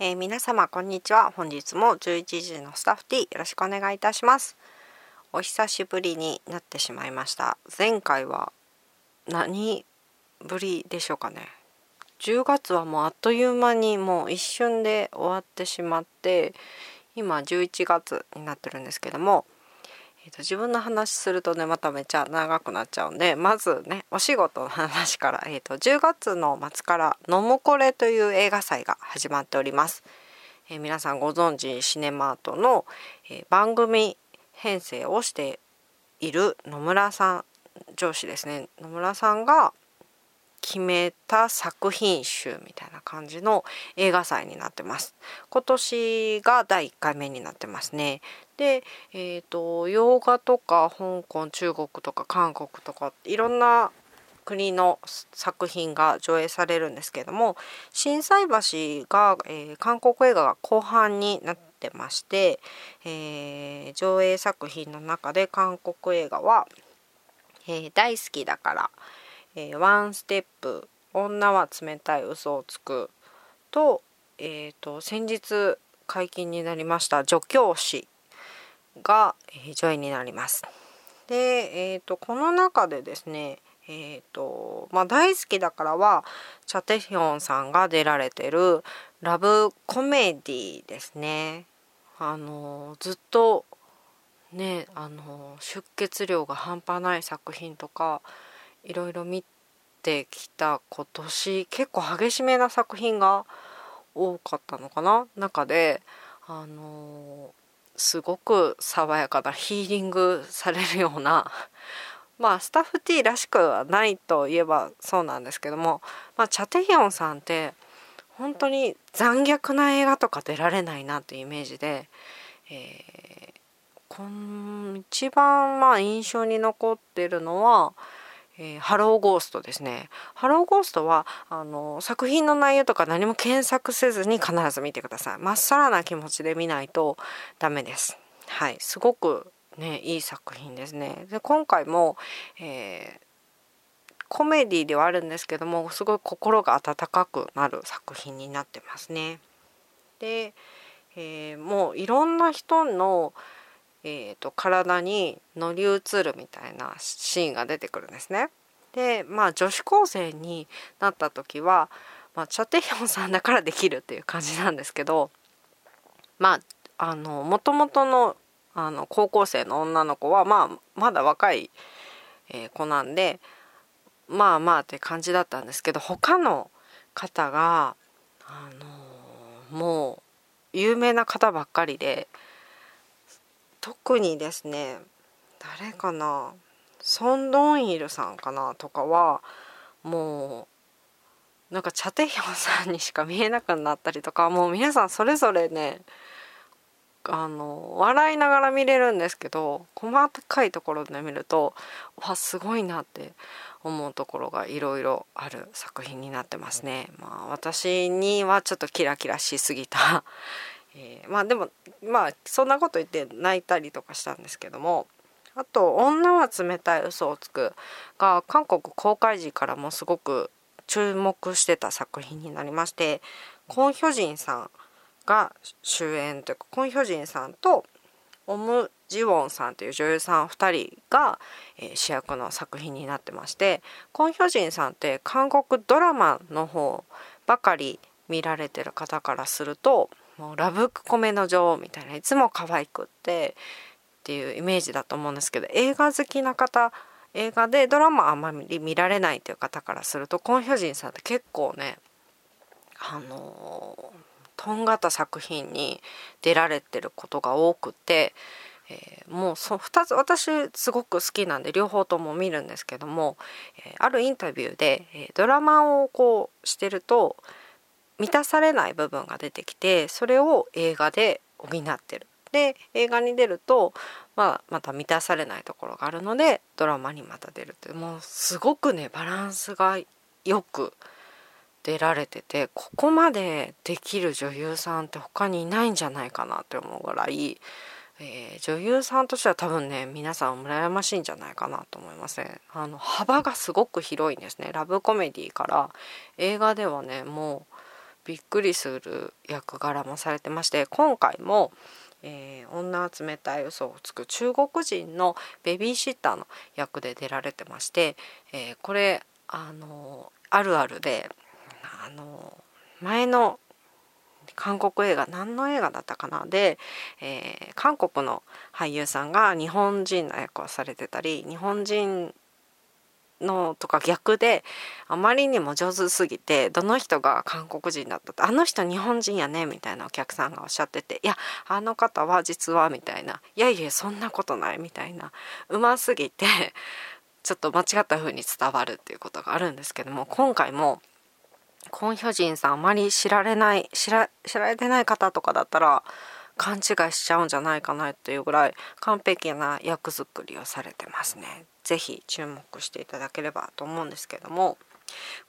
えー、皆様こんにちは。本日も11時のスタッフ T よろしくお願いいたします。お久しぶりになってしまいました。前回は何ぶりでしょうかね。10月はもうあっという間にもう一瞬で終わってしまって今11月になってるんですけどもえーと、自分の話するとねまためっちゃ長くなっちゃうんでまずねお仕事の話から、えーと、10月の末から「のもこれ」という映画祭が始まっております。えー、皆さんご存知シネマートの、えー、番組編成をしている野村さん上司ですね野村さんが決めた作品集みたいな感じの映画祭になってます。今年が第1回目になってますね。で、えーと、洋画とか香港中国とか韓国とかいろんな国の作品が上映されるんですけども心斎橋が、えー、韓国映画が後半になってまして、えー、上映作品の中で韓国映画は「えー、大好きだから」えー、ワンステップ「女は冷たい嘘をつく」と,、えーと、先日解禁になりました「助教師」が、えー、上映になります。で、えーと、この中でですねえーとまあ、大好きだからはチャテヒョンさんが出られてるラブコメディですね。あのずっとねあの出血量が半端ない作品とかいろいろ見てきた今年結構激しめな作品が多かったのかな？中であのすごく爽やかなヒーリングされるような まあスタッフ T らしくはないといえばそうなんですけども、まあ、チャテヒョンさんって本当に残虐な映画とか出られないなというイメージで、えー、こん一番まあ印象に残ってるのはえー、ハローゴーストですね。ハローゴーストはあの作品の内容とか何も検索せずに必ず見てください。まっさらな気持ちで見ないとダメです。はい、すごくねいい作品ですね。で今回も、えー、コメディではあるんですけどもすごい心が温かくなる作品になってますね。で、えー、もういろんな人のえーと、体に乗り移るみたいなシーンが出てくるんですね。でまあ女子高生になった時は、まあ、チャテヒョンさんだからできるっていう感じなんですけどまああのもともとのあの高校生の女の子は、まあ、まだ若い、えー、子なんでまあまあって感じだったんですけど他の方が、あのもう有名な方ばっかりで。特にですね誰かなソン・ドンイルさんかなとかはもうなんかチャテヒョンさんにしか見えなくなったりとかもう皆さんそれぞれねあの笑いながら見れるんですけど細かいところで見るとわすごいなって思うところがいろいろある作品になってますね。まあ私にはちょっとキラキラしすぎたえー、まあでもまあそんなこと言って泣いたりとかしたんですけどもあと「女は冷たい嘘をつく」が韓国公開時からもすごく注目してた作品になりましてコン・ヒョジンさんが主演というかコン・ヒョジンさんとオム・ジウォンさんという女優さん2人が、えー、主役の作品になってましてコン・ヒョジンさんって韓国ドラマの方ばかり見られてる方からするともうラブコメの女王みたいないつも可愛くってっていうイメージだと思うんですけど映画好きな方映画でドラマあんまり見られないという方からするとコン・ヒョジンさんって結構ねあのとんがった作品に出られてることが多くて、えー、もうそ2つ私すごく好きなんで両方とも見るんですけども、えー、あるインタビューで、えー、ドラマをこうしてると満たされない部分が出てきてそれを映画で補ってる。で映画に出ると、まあ、また満たされないところがあるのでドラマにまた出るってもうすごくねバランスがよく出られててここまでできる女優さんって他にいないんじゃないかなって思うぐらい、えー、女優さんとしては多分ね皆さん羨ましいんじゃないかなと思いません。あの幅がすごく広いんですね。ラブコメディから。映画ではねもうびっくりする役柄もされてまして今回も、えー、女は冷たい嘘をつく中国人のベビーシッターの役で出られてまして、えー、これあのあるあるであの前の韓国映画何の映画だったかな？で、えー、韓国の俳優さんが日本人の役をされてたり日本人のとか逆であまりにも上手すぎてどの人が韓国人だったってあの人日本人やねみたいなお客さんがおっしゃってていやあの方は実はみたいないやいやそんなことないみたいなうますぎてちょっと間違った風に伝わるっていうことがあるんですけども今回もコン・ヒョジンさんあまり知られない知ら知られてない方とかだったら勘違いしちゃうんじゃないかなっていうぐらい完璧な役作りをされてますね。是非注目していただければと思うんですけども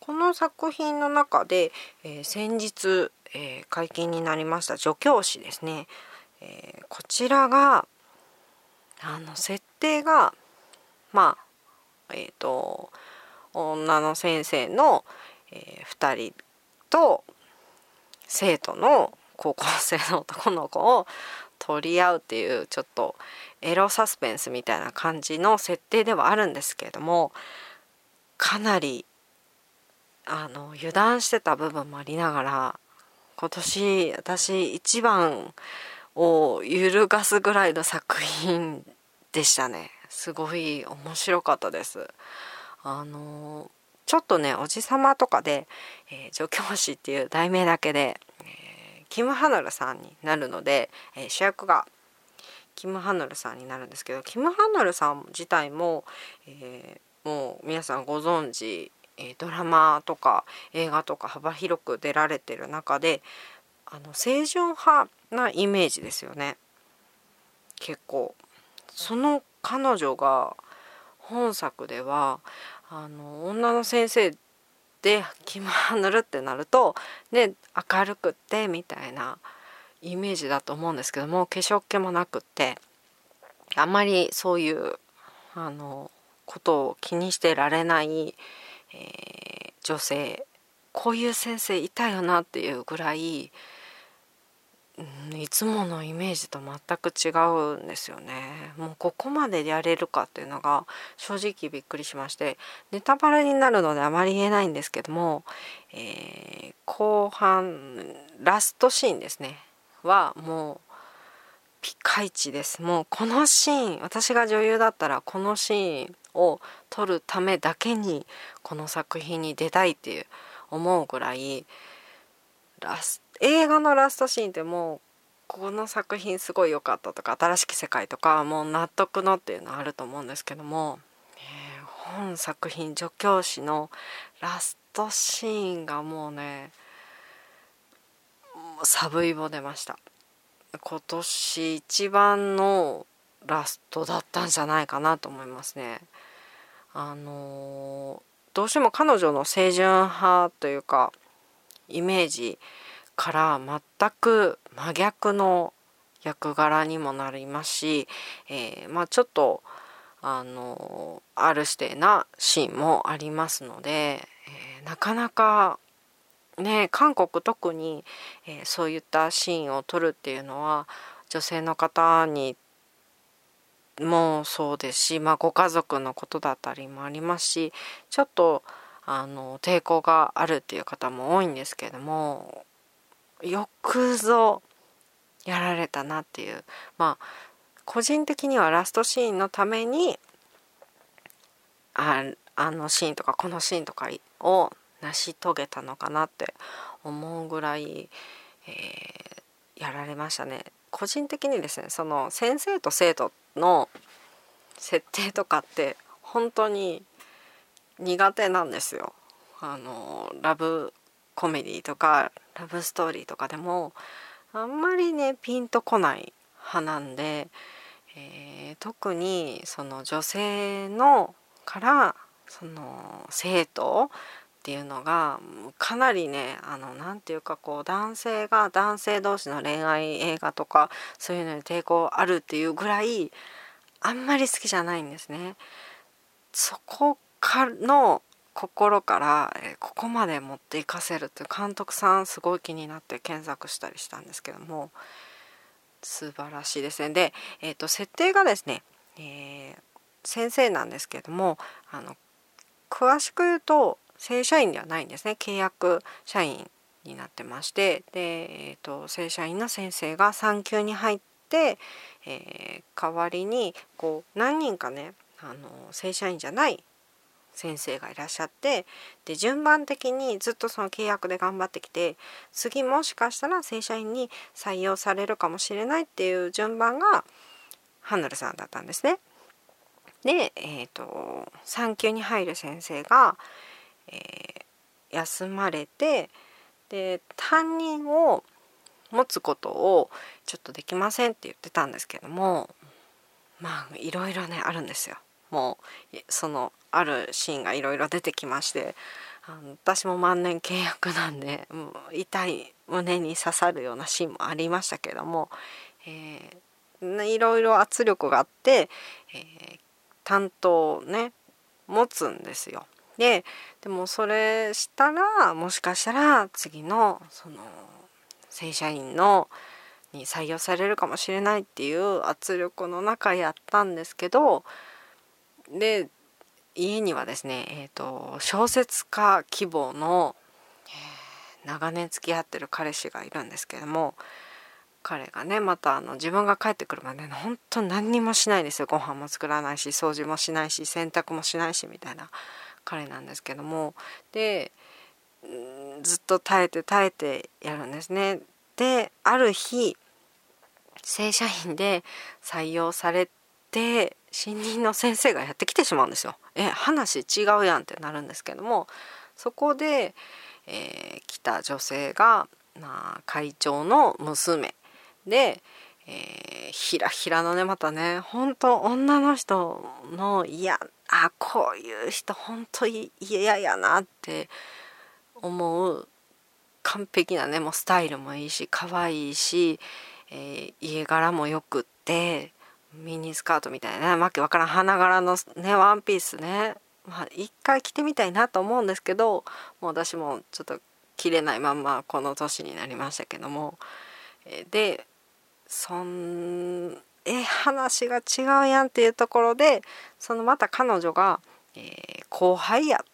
この作品の中で、えー、先日、えー、解禁になりました助教師ですね、えー、こちらがあの設定がまあえっ、と女の先生の、え2人と生徒の高校生の男の子を取り合うっていうちょっとエロサスペンスみたいな感じの設定ではあるんですけれどもかなりあの油断してた部分もありながら今年私一番を揺るがすぐらいの作品でしたね。すごい面白かったです。あのちょっとねおじさまとかで、えー、助教師っていう題名だけで、キム・ハヌルさんになるので、えー、主役がキム・ハヌルさんになるんですけどキム・ハヌルさん自体も、えー、もう皆さんご存知、えドラマとか映画とか幅広く出られてる中であの清純派なイメージですよね結構。その彼女が本作ではあの女の先生で気まぬるってなるとで明るくってみたいなイメージだと思うんですけども化粧気もなくってあまりそういうあのことを気にしてられない、えー、女性こういう先生いたよなっていうぐらいいつものイメージと全く違うんですよね。もうここまでやれるかっていうのが正直びっくりしましてネタバレになるのであまり言えないんですけども、えー、後半ラストシーンですねはもうピカイチですもうこのシーン私が女優だったらこのシーンを撮るためだけにこの作品に出たいっていう思うぐらいラスト映画のラストシーンってもこの作品すごい良かったとか新しき世界とかもう納得のっていうのはあると思うんですけども、えー、本作品助教師のラストシーンがもうねサブイボ出ました。今年一番のラストだったんじゃないかなと思いますね。あのー、どうしても彼女の清純派というかイメージから全く真逆の役柄にもなりますし、えー、まあちょっとあのある指定なシーンもありますので、えー、なかなかね韓国特に、えー、そういったシーンを撮るっていうのは女性の方にもそうですし、まあ、ご家族のことだったりもありますしちょっとあの抵抗があるっていう方も多いんですけどもよくぞやられたなっていうまあ個人的にはラストシーンのためにああのシーンとかこのシーンとかを成し遂げたのかなって思うぐらい、えー、やられましたね。個人的にですねその先生と生徒の設定とかって本当に苦手なんですよ。あのラブコメディとかラブストーリーとかでもあんまりねピンとこない派なんで、えー、特にその女性のからその生徒っていうのがかなりねあのなて言うかこう男性が男性同士の恋愛映画とかそういうのに抵抗あるっていうぐらいあんまり好きじゃないんですね。そこかの心から、えここまで持っていかせるっていう監督さんすごい気になって検索したりしたんですけども素晴らしいですね。で、えーと、設定がですね、えー、先生なんですけどもあの詳しく言うと正社員ではないんですね契約社員になってましてで、えーと、正社員の先生が産休に入って、えー、代わりにこう何人かねあの正社員じゃない先生がいらっしゃってで順番的にずっとその契約で頑張ってきて次もしかしたら正社員に採用されるかもしれないっていう順番がハンナルさんだったんですね。で、えーと、産休に入る先生が、えー、休まれてで担任を持つことをちょっとできませんって言ってたんですけどもまあいろいろねあるんですよ。もうそのあるシーンがいろいろ出てきまして私も万年契約なんで痛い胸に刺さるようなシーンもありましたけども、えー、いろいろ圧力があって、えー、担当をね持つんですよ。ででもそれしたらもしかしたら次のその正社員のに採用されるかもしれないっていう圧力の中やったんですけどで家にはですね、えーと、小説家希望の、えー、長年付き合ってる彼氏がいるんですけども彼がねまたあの自分が帰ってくるまで本当何にもしないんですよご飯も作らないし掃除もしないし洗濯もしないしみたいな彼なんですけどもでずっと耐えて耐えてやるんですね。である日正社員で採用されて新任の先生がやってきてしまうんですよ。え話違うやんってなるんですけどもそこで、えー、来た女性が、まあ、会長の娘で、えー、ひらひらのねまたね本当女の人のいやあこういう人本当に嫌やなって思う完璧なねもうスタイルもいいし可愛いし、えー、家柄もよくってミニスカートみたいなねわけわからん花柄のねワンピースね。まあ一回着てみたいなと思うんですけどもう私もちょっと着れないまんまこの年になりましたけども、でそんえ話が違うやんっていうところでそのまた彼女が、えー、後輩やっ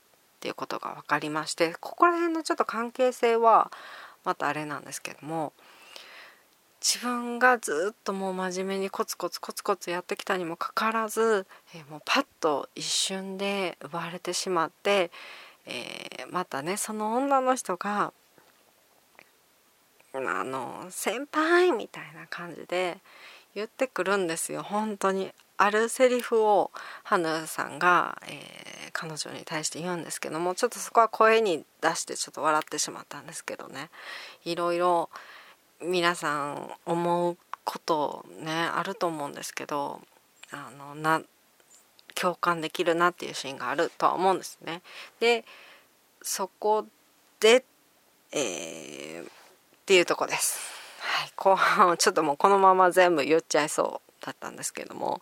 ていうことが分かりましてここら辺のちょっと関係性はまたあれなんですけども。自分がずっともう真面目にコツコツコツコツやってきたにもかかわらず、えー、もうパッと一瞬で奪われてしまって、えー、またねその女の人があの先輩みたいな感じで言ってくるんですよ。本当に。あるセリフをハヌさんが、えー、彼女に対して言うんですけどもちょっとそこは声に出してちょっと笑ってしまったんですけどね。いろいろ皆さん思うことねあると思うんですけどあのな共感できるなっていうシーンがあるとは思うんですね。でそこで、えー、っていうとこです。はい、後半ちょっともうこのまま全部言っちゃいそうだったんですけども、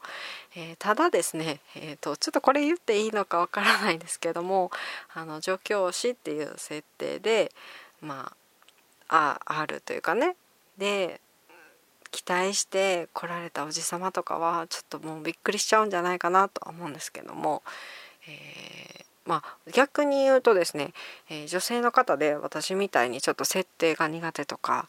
えー、ただですね、えーと、ちょっとこれ言っていいのかわからないんですけどもあの助教師っていう設定でまああるというかねで期待して来られたおじさまとかはちょっともうびっくりしちゃうんじゃないかなとは思うんですけども、えー、まあ逆に言うとですね、えー、女性の方で私みたいにちょっと設定が苦手とか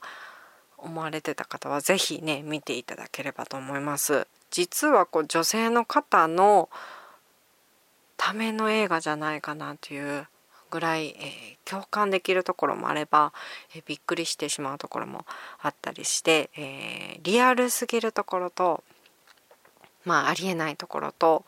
思われてた方は是非ね見ていただければと思います。実はこう女性の方のための映画じゃないかなというぐらい、えー、共感できるところもあれば、えー、びっくりしてしまうところもあったりして、えー、リアルすぎるところとまあありえないところと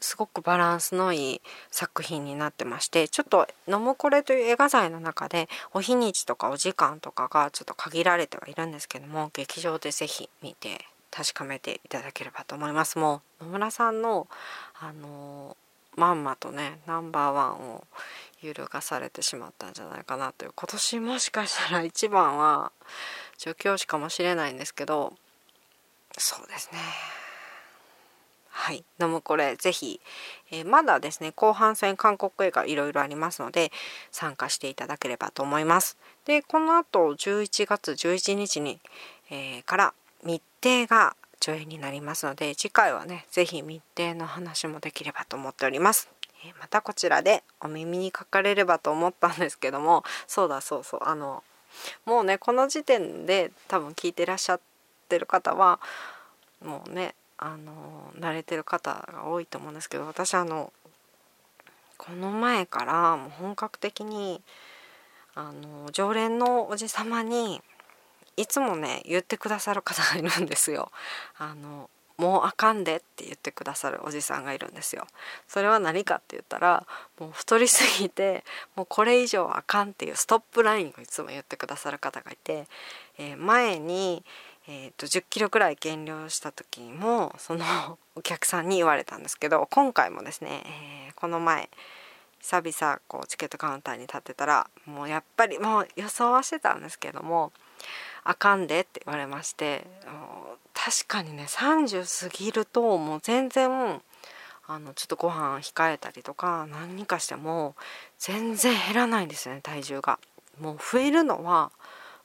すごくバランスのいい作品になってましてちょっと「のむこれ」という映画祭の中でお日にちとかお時間とかがちょっと限られてはいるんですけども劇場で是非見て確かめていただければと思います。もう野村さんのあのまんまとねナンバーワンを揺るがされてしまったんじゃないかなという今年もしかしたら一番は助教師かもしれないんですけどそうですねはい、飲むこれぜひ、えー、まだですね後半戦韓国映画いろいろありますので参加していただければと思います。でこの後11月11日に、えー、から密偵が上映になりますので次回はね是非密偵の話もできればと思っております。えまたこちらでお耳にかかれればと思ったんですけども そうだそうそうあのもうねこの時点で多分聞いてらっしゃってる方はもうねあの慣れてる方が多いと思うんですけど私あのこの前からもう本格的にあの常連のおじ様にいつもね言ってくださる方がいるんですよ。あのもうあかんでって言ってくださるおじさんがいるんですよ。それは何かって言ったらもう太りすぎてもうこれ以上あかんっていうストップラインをいつも言ってくださる方がいて、えー、前に、えーと、10キロくらい減量した時もそのお客さんに言われたんですけど今回もですね、えー、この前久々こうチケットカウンターに立ってたらもうやっぱりもう予想はしてたんですけどもあかんでって言われまして確かにね30過ぎるともう全然あのちょっとご飯控えたりとか何かしても全然減らないんですよね体重が。もう増えるのは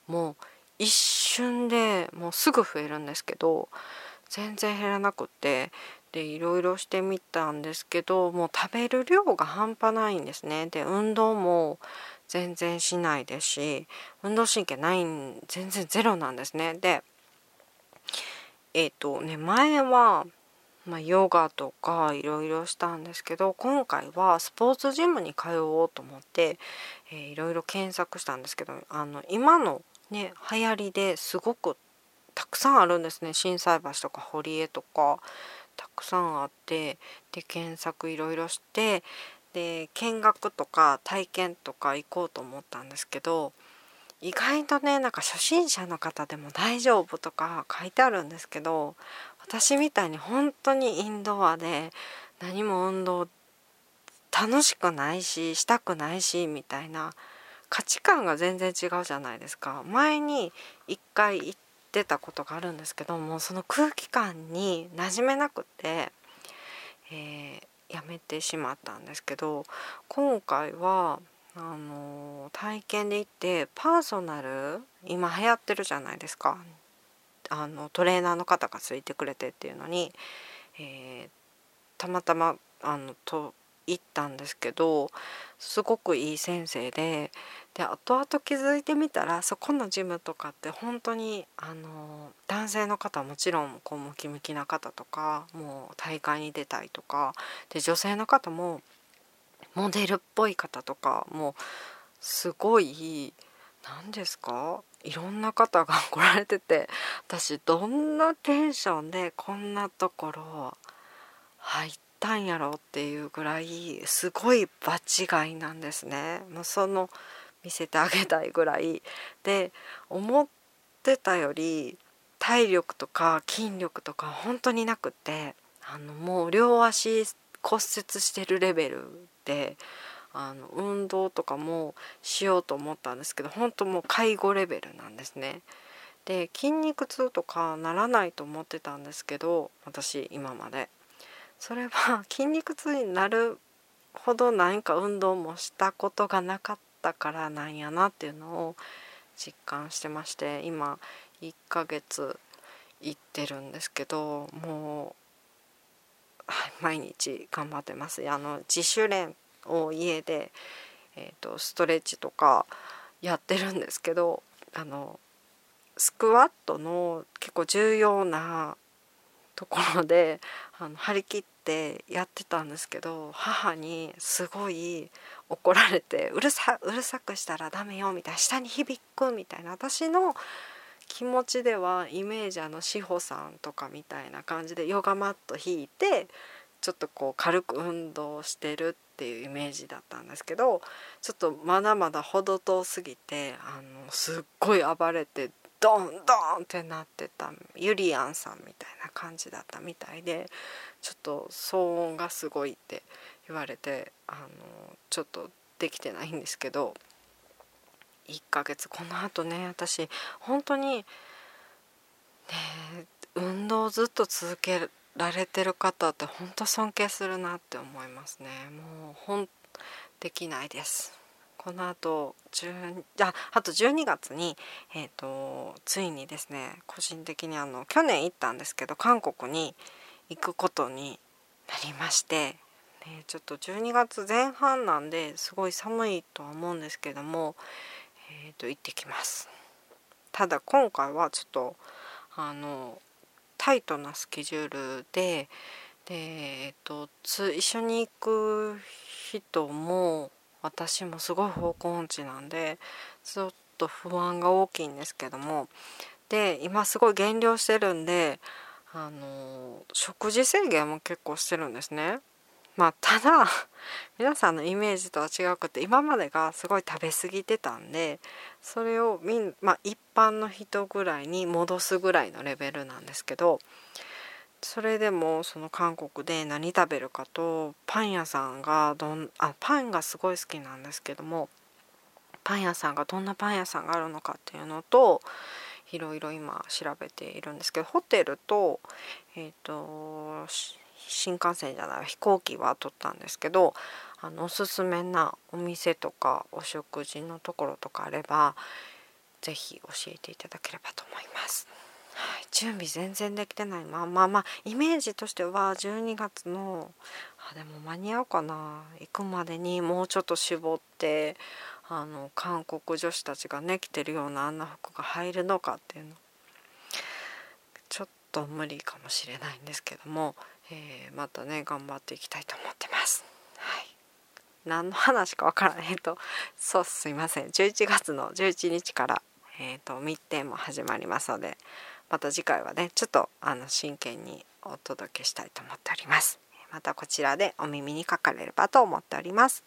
もう一瞬でもうすぐ増えるんですけど全然減らなくってでいろいろしてみたんですけどもう食べる量が半端ないんですねで運動も全然しないですし運動神経ない全然ゼロなんですねでえっ、ー、とね前はまあ、ヨガとかいろいろしたんですけど今回はスポーツジムに通おうと思って、いろいろ検索したんですけどあの今のね流行りですごくたくさんあるんですね。心斎橋とか堀江とかたくさんあってで検索いろいろしてで見学とか体験とか行こうと思ったんですけど意外とねなんか初心者の方でも大丈夫とか書いてあるんですけど私みたいに本当にインドアで何も運動楽しくないししたくないしみたいな価値観が全然違うじゃないですか。前に一回行ってたことがあるんですけどもその空気感に馴染めなくて、えー、やめてしまったんですけど今回はあの体験で行ってパーソナル今流行ってるじゃないですか。あのトレーナーの方がついてくれてっていうのに、えー、たまたまあのと行ったんですけどすごくいい先生でで後々気づいてみたらそこのジムとかって本当にあの男性の方はもちろんこうムキムキな方とかもう大会に出たいとかで女性の方もモデルっぽい方とかもうすごい何ですか？いろんな方が来られてて私どんなテンションでこんなところ入ったんやろっていうぐらいすごい場違いなんですね。もうその見せてあげたいぐらいで思ってたより体力とか筋力とか本当になくってあのもう両足骨折してるレベルであの運動とかもしようと思ったんですけど本当もう介護レベルなんですね。で筋肉痛とかならないと思ってたんですけど私今までそれは 筋肉痛になるほど何か運動もしたことがなかったからなんやなっていうのを実感してまして今1ヶ月行ってるんですけどもう、毎日頑張ってます。あの自主練を家で、えーと、ストレッチとかやってるんですけどあのスクワットの結構重要なところであの張り切ってやってたんですけど母にすごい怒られてうるさうるさくしたらダメよみたいな下に響くみたいな私の気持ちではイメージあの志保さんとかみたいな感じでヨガマット引いてちょっとこう軽く運動してるっていうイメージだったんですけどちょっとまだまだ程遠すぎてあのすっごい暴れてドンドンってなってたゆりやんさんみたいな感じだったみたいでちょっと騒音がすごいって言われてあのちょっとできてないんですけど1ヶ月このあとね私本当にね運動ずっと続けられてる方って本当尊敬するなって思いますね。もう本できないです。この後10ああと12月に、えーと、ついにですね個人的にあの去年行ったんですけど韓国に行くことになりまして、ね、ちょっと12月前半なんですごい寒いとは思うんですけども、と、行ってきます。ただ今回はちょっとあのタイトなスケジュールでで、えーと、と一緒に行く人も私もすごい方向音痴なんでちょっと不安が大きいんですけどもで今すごい減量してるんであの食事制限も結構してるんですね。まあただ 皆さんのイメージとは違くて今までがすごい食べ過ぎてたんでそれをみん、まあ、一般の人ぐらいに戻すぐらいのレベルなんですけどそれでもその韓国で何食べるかとパン屋さんがどんあパンがすごい好きなんですけどもパン屋さんがどんなパン屋さんがあるのかっていうのといろいろ今調べているんですけどホテルと,、えーと、新幹線じゃない飛行機は取ったんですけどあのおすすめなお店とかお食事のところとかあれば是非教えていただければと思います。準備全然できてないまあまあまあイメージとしては12月のあでも間に合うかな行くまでにもうちょっと絞ってあの韓国女子たちがね着てるようなあんな服が入るのかっていうのちょっと無理かもしれないんですけども、えー、またね頑張っていきたいと思ってます。はい。何の話かわからないと。そうすいません。11月の11日から、えーと、と密展も始まりますのでまた次回はねちょっとあの真剣にお届けしたいと思っております。またこちらでお耳にかかれればと思っております。